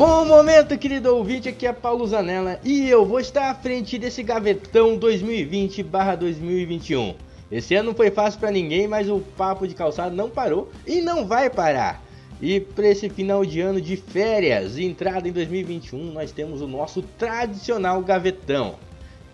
Bom momento, querido ouvinte, aqui é Paulo Zanella e eu vou estar à frente desse gavetão 2020/2021. Esse ano não foi fácil para ninguém, mas o papo de calçado não parou e não vai parar. E para esse final de ano de férias e entrada em 2021, nós temos o nosso tradicional gavetão.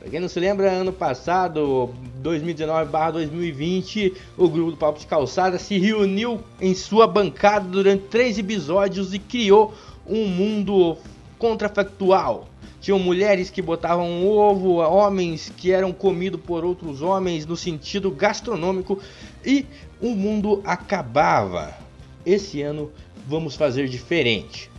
Pra quem não se lembra, ano passado, 2019/2020, o grupo do Papo de Calçada se reuniu em sua bancada durante três episódios e criou um mundo contrafactual. Tinham mulheres que botavam ovo, homens que eram comidos por outros homens no sentido gastronômico e o mundo acabava. Esse ano vamos fazer diferente.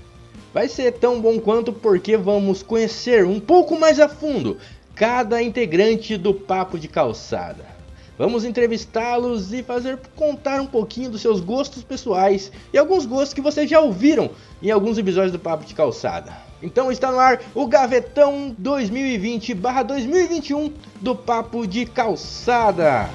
Vai ser tão bom quanto porque vamos conhecer um pouco mais a fundo cada integrante do Papo de Calçada. Vamos entrevistá-los e fazer contar um pouquinho dos seus gostos pessoais e alguns gostos que vocês já ouviram em alguns episódios do Papo de Calçada. Então está no ar o Gavetão 2020/2021 do Papo de Calçada.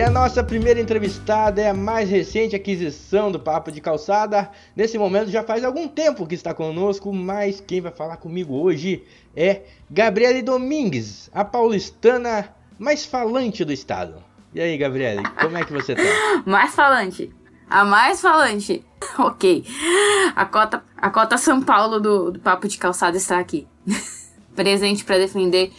E a nossa primeira entrevistada é a mais recente aquisição do Papo de Calçada. Nesse momento já faz algum tempo que está conosco, mas quem vai falar comigo hoje é Gabriele Domingues, a paulistana mais falante do estado. E aí, Gabriele, como é que você tá? mais falante. A mais falante. ok. A cota, a cota São Paulo do, do Papo de Calçada está aqui. Presente para defender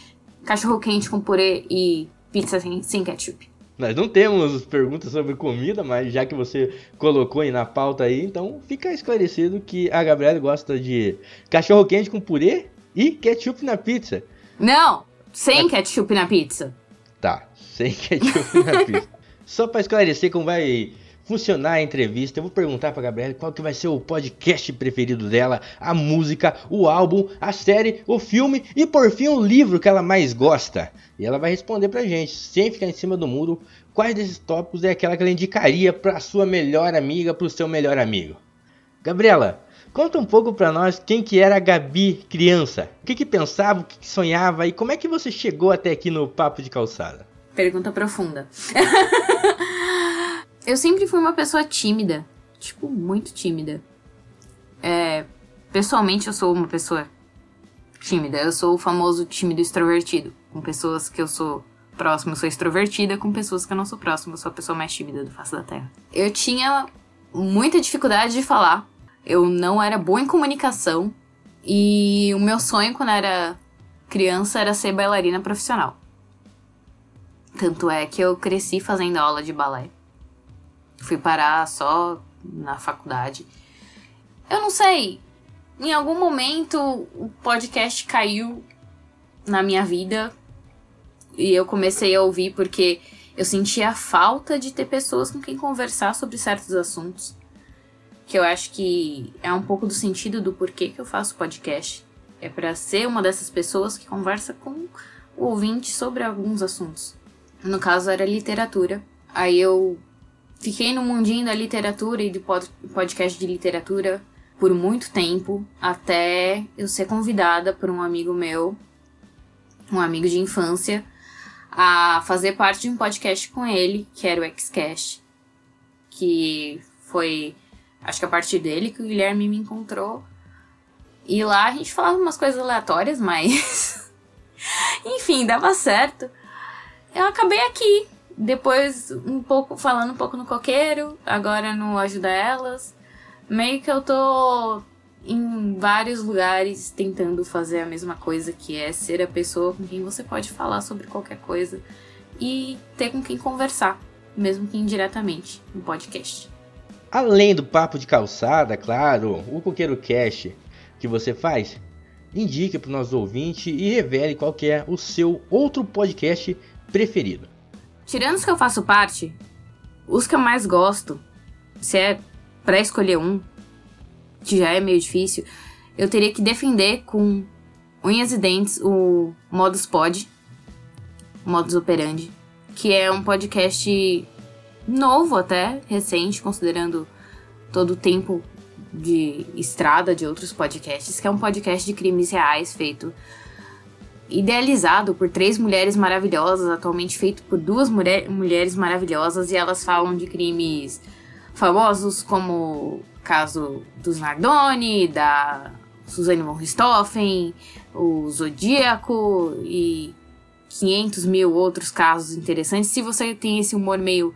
cachorro quente com purê e pizza sem, sem ketchup. Nós não temos perguntas sobre comida, mas já que você colocou aí na pauta aí, então fica esclarecido que a Gabriela gosta de cachorro quente com purê e ketchup na pizza. Não, sem ketchup na pizza. Tá, sem ketchup na pizza. Só para esclarecer como vai funcionar a entrevista, eu vou perguntar pra Gabriela qual que vai ser o podcast preferido dela, a música, o álbum, a série, o filme e por fim o livro que ela mais gosta. E ela vai responder pra gente, sem ficar em cima do muro, quais desses tópicos é aquela que ela indicaria pra sua melhor amiga, pro seu melhor amigo. Gabriela, conta um pouco pra nós quem que era a Gabi criança. O que que pensava, o que, que sonhava e como é que você chegou até aqui no Papo de Calçada? Pergunta profunda. eu sempre fui uma pessoa tímida. Tipo, muito tímida. É, pessoalmente, eu sou uma pessoa tímida. Eu sou o famoso tímido extrovertido. Com pessoas que eu sou próximo, eu sou extrovertida. Com pessoas que eu não sou próximo, eu sou a pessoa mais tímida do face da Terra. Eu tinha muita dificuldade de falar. Eu não era boa em comunicação. E o meu sonho quando era criança era ser bailarina profissional. Tanto é que eu cresci fazendo aula de balé. Fui parar só na faculdade. Eu não sei. Em algum momento o podcast caiu na minha vida e eu comecei a ouvir porque eu sentia a falta de ter pessoas com quem conversar sobre certos assuntos. Que eu acho que é um pouco do sentido do porquê que eu faço podcast. É para ser uma dessas pessoas que conversa com o ouvinte sobre alguns assuntos. No caso era literatura. Aí eu Fiquei no mundinho da literatura e do podcast de literatura por muito tempo, até eu ser convidada por um amigo meu, um amigo de infância, a fazer parte de um podcast com ele, que era o Xcast, que foi, acho que a partir dele que o Guilherme me encontrou. E lá a gente falava umas coisas aleatórias, mas. Enfim, dava certo. Eu acabei aqui, depois, um pouco falando um pouco no coqueiro, agora no Ajuda Elas. Meio que eu tô em vários lugares tentando fazer a mesma coisa, que é ser a pessoa com quem você pode falar sobre qualquer coisa e ter com quem conversar, mesmo que indiretamente, no podcast. Além do papo de calçada, claro, o Coqueiro Cast que você faz, indique para o nosso ouvinte e revele qual é o seu outro podcast preferido. Tirando os que eu faço parte, os que eu mais gosto, se é para escolher um, que já é meio difícil, eu teria que defender com unhas e dentes o Modus Pod, Modus Operandi, que é um podcast novo até, recente, considerando todo o tempo de estrada de outros podcasts, que é um podcast de crimes reais feito idealizado por três mulheres maravilhosas, atualmente feito por duas mulher, mulheres maravilhosas, e elas falam de crimes famosos como o caso dos Nardoni, da Suzanne von Richthofen, o Zodíaco e 500 mil outros casos interessantes. Se você tem esse humor meio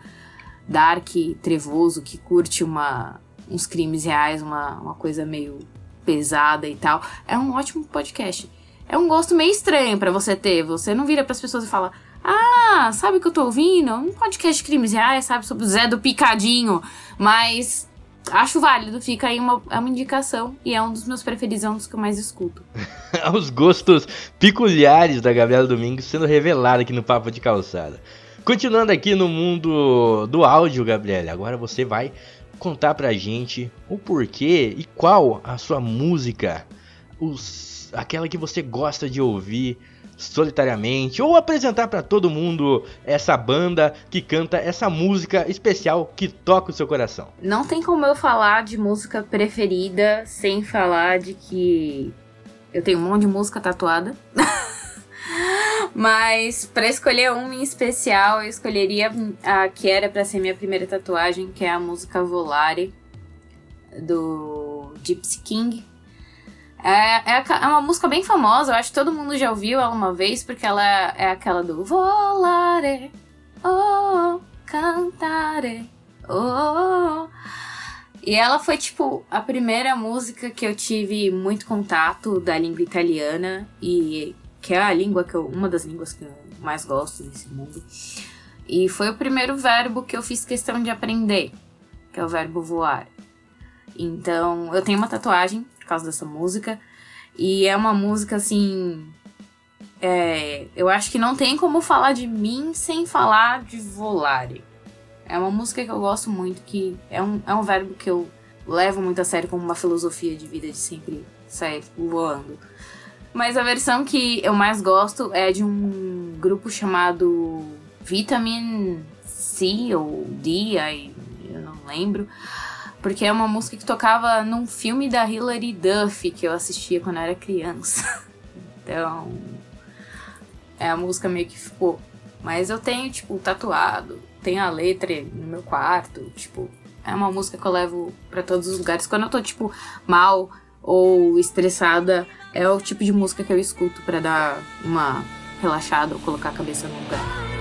dark, trevoso, que curte uma, uns crimes reais, uma, uma coisa meio pesada e tal, é um ótimo podcast. É um gosto meio estranho para você ter. Você não vira para as pessoas e fala: Ah, sabe o que eu tô ouvindo? Um podcast de crimes reais, sabe? Sobre o Zé do Picadinho. Mas acho válido, fica aí uma, é uma indicação e é um dos meus preferidos, é um dos que eu mais escuto. Os gostos peculiares da Gabriela Domingos sendo revelado aqui no Papo de Calçada. Continuando aqui no mundo do áudio, Gabriela, agora você vai contar pra gente o porquê e qual a sua música, os, aquela que você gosta de ouvir solitariamente ou apresentar para todo mundo essa banda que canta essa música especial que toca o seu coração. Não tem como eu falar de música preferida sem falar de que eu tenho um monte de música tatuada. Mas para escolher uma em especial, eu escolheria a que era para ser minha primeira tatuagem, que é a música Volare do Gypsy King é, é, é, uma música bem famosa, eu acho que todo mundo já ouviu ela uma vez, porque ela é aquela do Volare, oh, cantare, oh. E ela foi, tipo, a primeira música que eu tive muito contato da língua italiana, e que é a língua que eu, uma das línguas que eu mais gosto nesse mundo. E foi o primeiro verbo que eu fiz questão de aprender, que é o verbo voar. Então, eu tenho uma tatuagem por causa dessa música. E é uma música assim. É, eu acho que não tem como falar de mim sem falar de Volare. É uma música que eu gosto muito, que é um, é um verbo que eu levo muito a sério como uma filosofia de vida de sempre sair voando. Mas a versão que eu mais gosto é de um grupo chamado Vitamin C ou D, eu não lembro. Porque é uma música que tocava num filme da Hilary Duff que eu assistia quando eu era criança. Então. É a música meio que ficou. Mas eu tenho, tipo, tatuado, tenho a letra no meu quarto, tipo, é uma música que eu levo para todos os lugares. Quando eu tô, tipo, mal ou estressada, é o tipo de música que eu escuto para dar uma relaxada ou colocar a cabeça no lugar.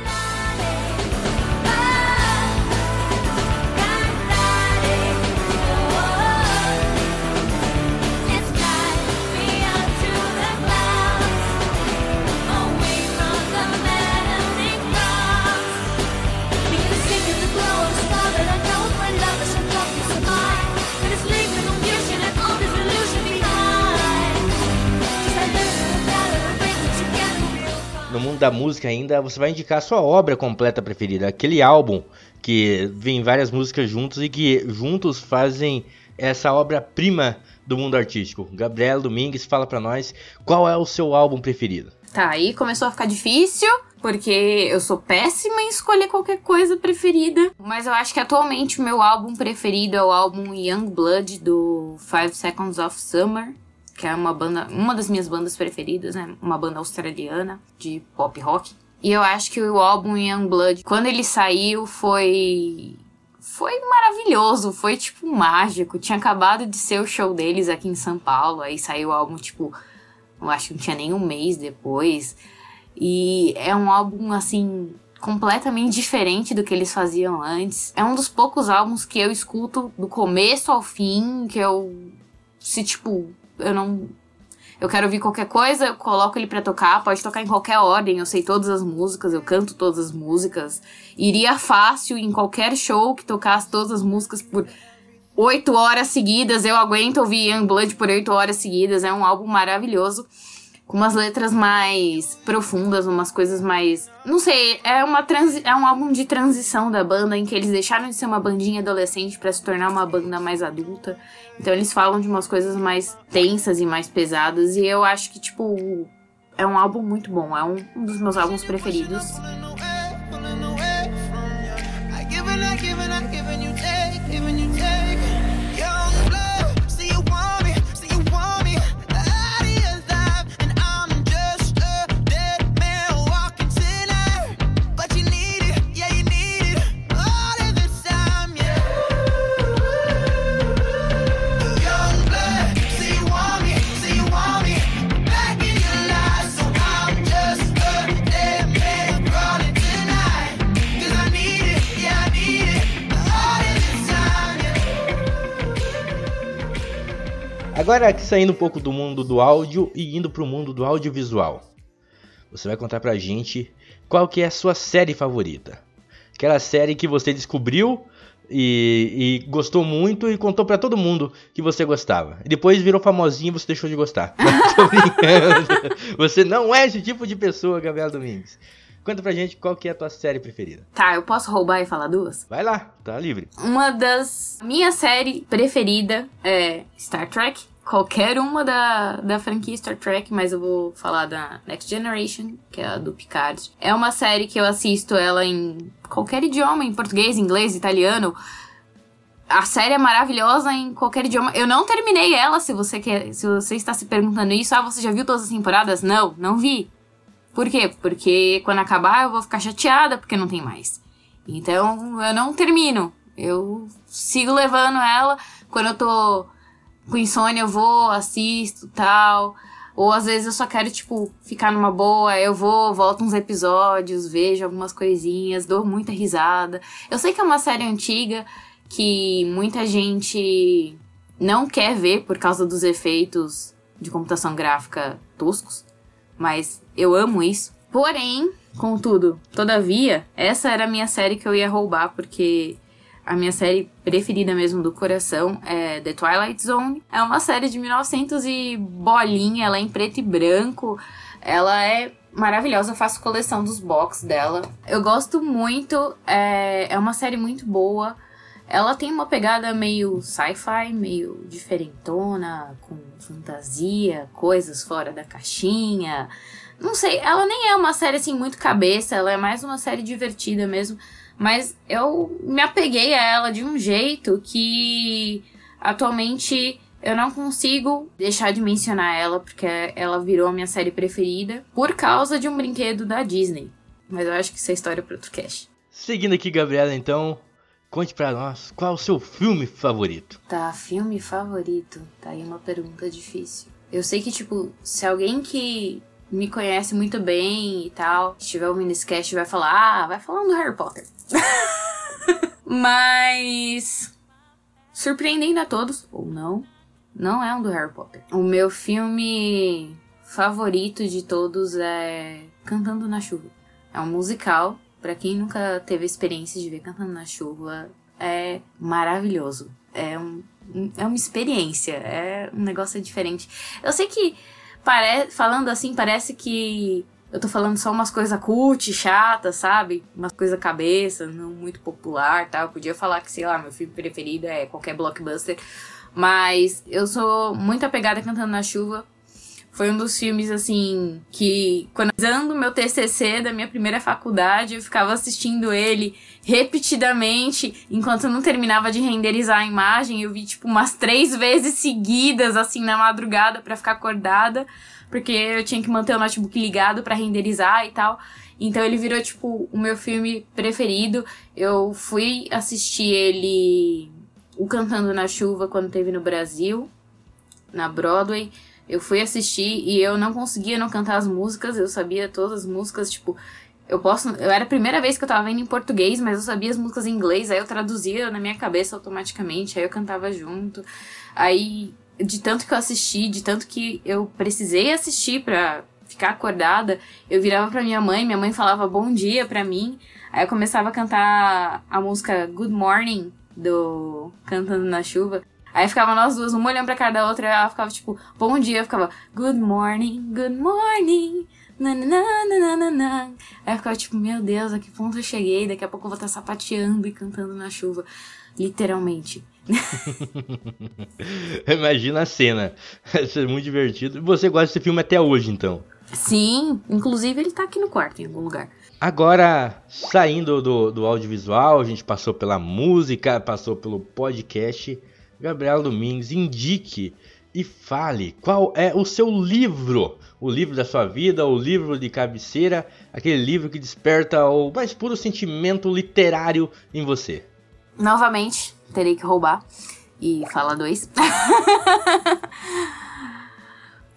No mundo da música ainda, você vai indicar a sua obra completa preferida, aquele álbum que vem várias músicas juntos e que juntos fazem essa obra-prima do mundo artístico. Gabriel Domingues fala para nós qual é o seu álbum preferido. Tá, aí começou a ficar difícil, porque eu sou péssima em escolher qualquer coisa preferida. Mas eu acho que atualmente o meu álbum preferido é o álbum Young Blood do Five Seconds of Summer que é uma banda, uma das minhas bandas preferidas, né? Uma banda australiana de pop rock. E eu acho que o álbum Young Blood, quando ele saiu, foi foi maravilhoso, foi tipo mágico. Tinha acabado de ser o show deles aqui em São Paulo, aí saiu o álbum tipo, eu acho que não tinha nem um mês depois. E é um álbum assim completamente diferente do que eles faziam antes. É um dos poucos álbuns que eu escuto do começo ao fim, que eu se tipo eu não. Eu quero ouvir qualquer coisa, eu coloco ele para tocar, pode tocar em qualquer ordem, eu sei todas as músicas, eu canto todas as músicas. Iria fácil em qualquer show que tocasse todas as músicas por oito horas seguidas. Eu aguento ouvir Young Blood por oito horas seguidas. É um álbum maravilhoso com umas letras mais profundas, umas coisas mais. Não sei, é, uma transi... é um álbum de transição da banda em que eles deixaram de ser uma bandinha adolescente para se tornar uma banda mais adulta. Então eles falam de umas coisas mais tensas e mais pesadas. E eu acho que, tipo, é um álbum muito bom. É um, um dos meus álbuns preferidos. Agora saindo um pouco do mundo do áudio e indo pro mundo do audiovisual. Você vai contar pra gente qual que é a sua série favorita. Aquela série que você descobriu e, e gostou muito e contou para todo mundo que você gostava. E depois virou famosinho e você deixou de gostar. Tô brincando. Você não é esse tipo de pessoa, Gabriel Domingues. Conta pra gente qual que é a tua série preferida. Tá, eu posso roubar e falar duas? Vai lá, tá livre. Uma das. Minha série preferida é Star Trek. Qualquer uma da, da franquia Star Trek, mas eu vou falar da Next Generation, que é a do Picard. É uma série que eu assisto ela em qualquer idioma, em português, inglês, italiano. A série é maravilhosa em qualquer idioma. Eu não terminei ela, se você quer, se você está se perguntando isso. Ah, você já viu todas as temporadas? Não, não vi. Por quê? Porque quando acabar eu vou ficar chateada porque não tem mais. Então eu não termino. Eu sigo levando ela. Quando eu tô com insônia, eu vou, assisto tal. Ou às vezes eu só quero, tipo, ficar numa boa, eu vou, volto uns episódios, vejo algumas coisinhas, dou muita risada. Eu sei que é uma série antiga que muita gente não quer ver por causa dos efeitos de computação gráfica toscos, mas eu amo isso. Porém, contudo, todavia, essa era a minha série que eu ia roubar, porque a minha série preferida mesmo do coração é The Twilight Zone. É uma série de 1900 e bolinha, ela é em preto e branco. Ela é maravilhosa, eu faço coleção dos box dela. Eu gosto muito, é, é uma série muito boa. Ela tem uma pegada meio sci-fi, meio diferentona, com fantasia, coisas fora da caixinha. Não sei, ela nem é uma série assim muito cabeça, ela é mais uma série divertida mesmo. Mas eu me apeguei a ela de um jeito que atualmente eu não consigo deixar de mencionar ela, porque ela virou a minha série preferida por causa de um brinquedo da Disney. Mas eu acho que isso é história para outro cast. Seguindo aqui, Gabriela, então, conte para nós qual é o seu filme favorito. Tá, filme favorito. Tá aí uma pergunta difícil. Eu sei que, tipo, se alguém que me conhece muito bem e tal, estiver ouvindo esse cast, vai falar, ah, vai falando do Harry Potter. Mas, surpreendendo a todos, ou não, não é um do Harry Potter. O meu filme favorito de todos é Cantando na Chuva. É um musical. Para quem nunca teve experiência de ver Cantando na Chuva, é maravilhoso. É, um, é uma experiência, é um negócio diferente. Eu sei que pare... falando assim, parece que eu tô falando só umas coisas cult, chatas, sabe? Umas coisas cabeça, não muito popular, tá? Eu podia falar que, sei lá, meu filme preferido é qualquer blockbuster. Mas eu sou muito apegada Cantando na Chuva. Foi um dos filmes, assim, que quando usando meu TCC da minha primeira faculdade, eu ficava assistindo ele repetidamente, enquanto eu não terminava de renderizar a imagem. Eu vi, tipo, umas três vezes seguidas, assim, na madrugada para ficar acordada, porque eu tinha que manter o notebook ligado para renderizar e tal. Então ele virou, tipo, o meu filme preferido. Eu fui assistir ele, o Cantando na Chuva, quando teve no Brasil, na Broadway. Eu fui assistir e eu não conseguia não cantar as músicas, eu sabia todas as músicas, tipo, eu posso. Eu era a primeira vez que eu tava vendo em português, mas eu sabia as músicas em inglês, aí eu traduzia na minha cabeça automaticamente, aí eu cantava junto. Aí, de tanto que eu assisti, de tanto que eu precisei assistir pra ficar acordada, eu virava pra minha mãe, minha mãe falava bom dia pra mim, aí eu começava a cantar a música Good Morning do Cantando na Chuva. Aí ficava nós duas, uma olhando pra cara da outra, e ela ficava tipo, bom dia, eu ficava, good morning, good morning. Nananana. Aí eu ficava tipo, meu Deus, a que ponto eu cheguei? Daqui a pouco eu vou estar sapateando e cantando na chuva. Literalmente. Imagina a cena. Vai ser muito divertido. Você gosta desse filme até hoje, então? Sim, inclusive ele tá aqui no quarto, em algum lugar. Agora, saindo do, do audiovisual, a gente passou pela música, passou pelo podcast. Gabriel Domingues, indique e fale qual é o seu livro, o livro da sua vida, o livro de cabeceira, aquele livro que desperta o mais puro sentimento literário em você. Novamente, terei que roubar e falar dois.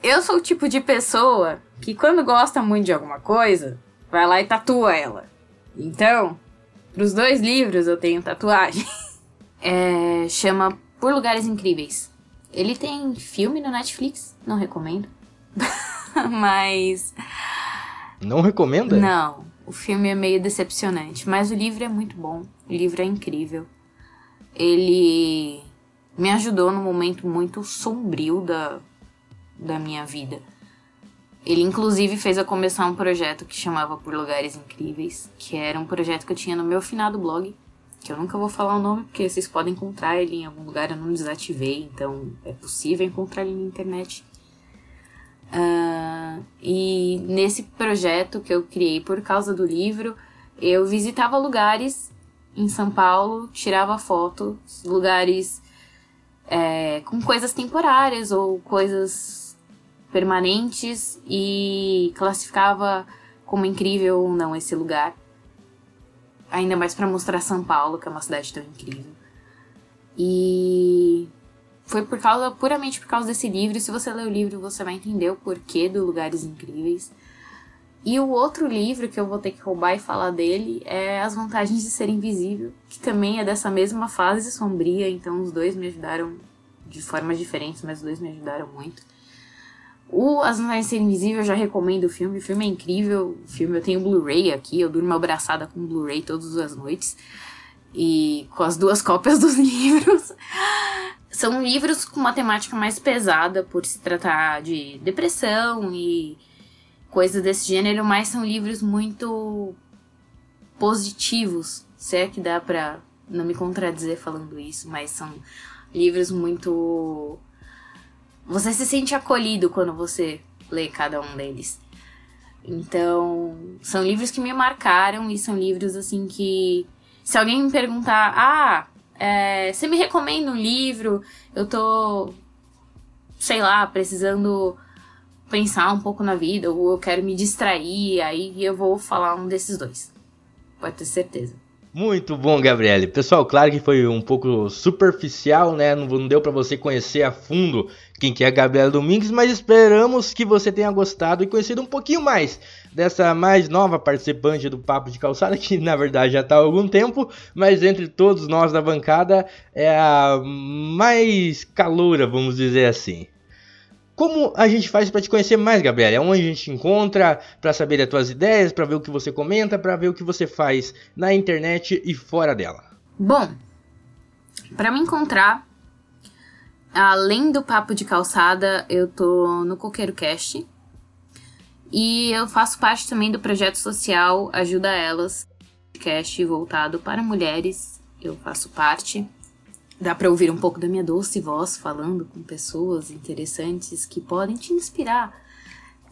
Eu sou o tipo de pessoa que quando gosta muito de alguma coisa, vai lá e tatua ela. Então, pros dois livros eu tenho tatuagem. É, chama por Lugares Incríveis. Ele tem filme no Netflix, não recomendo. mas. Não recomenda? Não, o filme é meio decepcionante, mas o livro é muito bom. O livro é incrível. Ele me ajudou num momento muito sombrio da, da minha vida. Ele, inclusive, fez eu começar um projeto que chamava Por Lugares Incríveis, que era um projeto que eu tinha no meu finado blog, que eu nunca vou falar o nome, porque vocês podem encontrar ele em algum lugar, eu não desativei, então é possível encontrar ele na internet. Uh, e nesse projeto que eu criei por causa do livro, eu visitava lugares em São Paulo, tirava fotos, lugares é, com coisas temporárias ou coisas permanentes e classificava como incrível ou não esse lugar. Ainda mais para mostrar São Paulo, que é uma cidade tão incrível. E foi por causa, puramente por causa desse livro. Se você ler o livro, você vai entender o porquê do Lugares Incríveis. E o outro livro que eu vou ter que roubar e falar dele é As Vantagens de Ser Invisível, que também é dessa mesma fase sombria, então os dois me ajudaram de formas diferentes, mas os dois me ajudaram muito. O As de Ser Invisível eu já recomendo o filme, o filme é incrível, o filme eu tenho Blu-ray aqui, eu durmo abraçada com Blu-ray todas as noites e com as duas cópias dos livros. São livros com uma temática mais pesada por se tratar de depressão e coisas desse gênero, mas são livros muito positivos, se é que dá pra não me contradizer falando isso, mas são livros muito. Você se sente acolhido quando você lê cada um deles. Então, são livros que me marcaram e são livros assim que. Se alguém me perguntar, ah, é, você me recomenda um livro? Eu tô, sei lá, precisando pensar um pouco na vida, ou eu quero me distrair, aí eu vou falar um desses dois. Pode ter certeza. Muito bom, Gabriele. Pessoal, claro que foi um pouco superficial, né? Não deu para você conhecer a fundo quem que é a Gabriela Domingues, mas esperamos que você tenha gostado e conhecido um pouquinho mais dessa mais nova participante do Papo de Calçada, que na verdade já está há algum tempo, mas entre todos nós da bancada é a mais caloura, vamos dizer assim. Como a gente faz para te conhecer mais, Gabriela? Onde a gente encontra para saber das tuas ideias, para ver o que você comenta, para ver o que você faz na internet e fora dela? Bom, para me encontrar, além do papo de calçada, eu tô no Coqueiro Cast e eu faço parte também do projeto social Ajuda Elas, cast voltado para mulheres. Eu faço parte. Dá para ouvir um pouco da minha doce voz falando com pessoas interessantes que podem te inspirar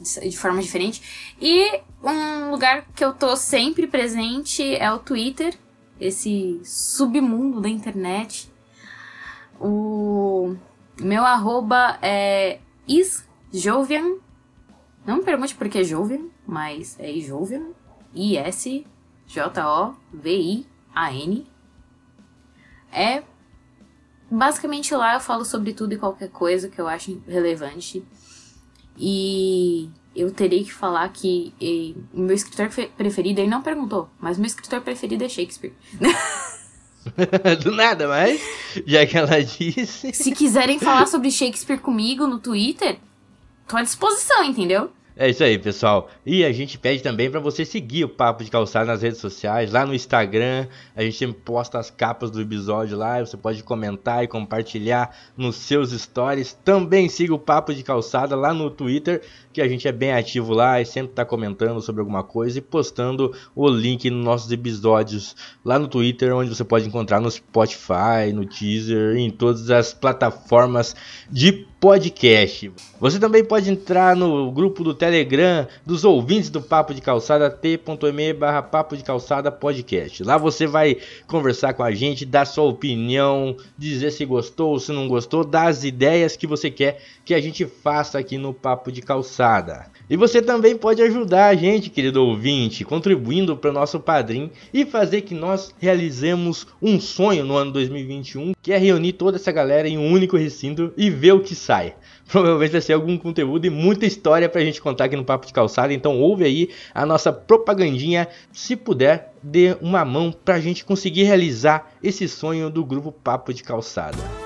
de forma diferente. E um lugar que eu tô sempre presente é o Twitter, esse submundo da internet. O meu arroba é isjovian. Não me pergunte por que Jovian, mas é Jovian. I-S-J-O-V-I-A-N. É Basicamente lá eu falo sobre tudo e qualquer coisa que eu acho relevante. E eu terei que falar que o meu escritor preferido, ele não perguntou, mas meu escritor preferido é Shakespeare. Do nada, mas já que ela disse. Se quiserem falar sobre Shakespeare comigo no Twitter, tô à disposição, entendeu? É isso aí, pessoal. E a gente pede também para você seguir o Papo de Calçada nas redes sociais, lá no Instagram. A gente posta as capas do episódio lá. Você pode comentar e compartilhar nos seus stories. Também siga o Papo de Calçada lá no Twitter, que a gente é bem ativo lá e sempre está comentando sobre alguma coisa e postando o link nos nossos episódios lá no Twitter, onde você pode encontrar no Spotify, no Teaser, em todas as plataformas de podcast. Você também pode entrar no grupo do Telegram dos ouvintes do Papo de Calçada, t.me barra Papo de Calçada Podcast. Lá você vai conversar com a gente, dar sua opinião, dizer se gostou ou se não gostou, dar as ideias que você quer que a gente faça aqui no Papo de Calçada. E você também pode ajudar a gente, querido ouvinte, contribuindo para o nosso padrinho e fazer que nós realizemos um sonho no ano 2021, que é reunir toda essa galera em um único recinto e ver o que sai. Provavelmente vai ser algum conteúdo e muita história para a gente contar aqui no Papo de Calçada, então ouve aí a nossa propagandinha, se puder, dê uma mão para a gente conseguir realizar esse sonho do grupo Papo de Calçada.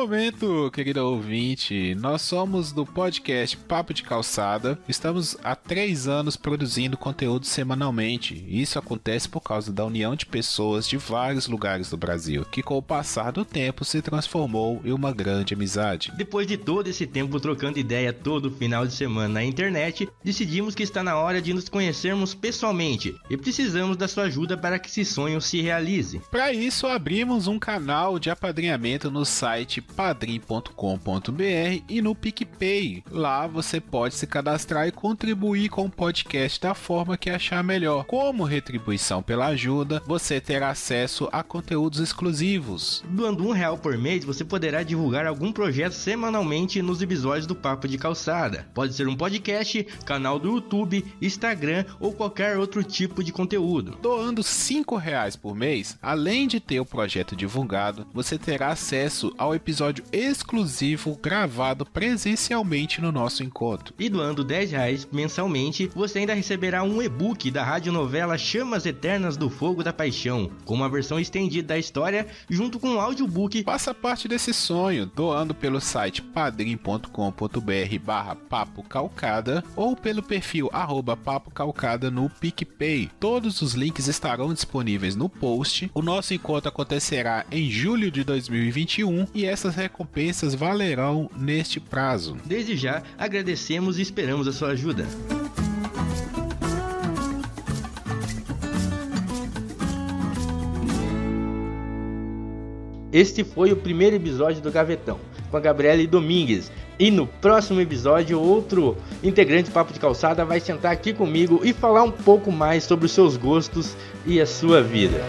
Momento, querido ouvinte. Nós somos do podcast Papo de Calçada. Estamos há três anos produzindo conteúdo semanalmente. Isso acontece por causa da união de pessoas de vários lugares do Brasil, que com o passar do tempo se transformou em uma grande amizade. Depois de todo esse tempo trocando ideia todo final de semana na internet, decidimos que está na hora de nos conhecermos pessoalmente e precisamos da sua ajuda para que esse sonho se realize. Para isso, abrimos um canal de apadrinhamento no site padrim.com.br e no PicPay. Lá você pode se cadastrar e contribuir com o podcast da forma que achar melhor. Como retribuição pela ajuda, você terá acesso a conteúdos exclusivos. Doando um real por mês, você poderá divulgar algum projeto semanalmente nos episódios do Papo de Calçada. Pode ser um podcast, canal do YouTube, Instagram ou qualquer outro tipo de conteúdo. Doando cinco reais por mês, além de ter o projeto divulgado, você terá acesso ao episódio exclusivo gravado presencialmente no nosso encontro. E doando 10 reais mensalmente, você ainda receberá um e-book da radionovela Chamas Eternas do Fogo da Paixão, com uma versão estendida da história, junto com um audiobook. Faça parte desse sonho, doando pelo site padrim.com.br barra papo calcada ou pelo perfil arroba papo calcada no PicPay. Todos os links estarão disponíveis no post. O nosso encontro acontecerá em julho de 2021 e essas recompensas valerão neste prazo. Desde já, agradecemos e esperamos a sua ajuda. Este foi o primeiro episódio do Gavetão, com a Gabriele Domingues. E no próximo episódio, outro integrante do Papo de Calçada vai sentar aqui comigo e falar um pouco mais sobre os seus gostos e a sua vida.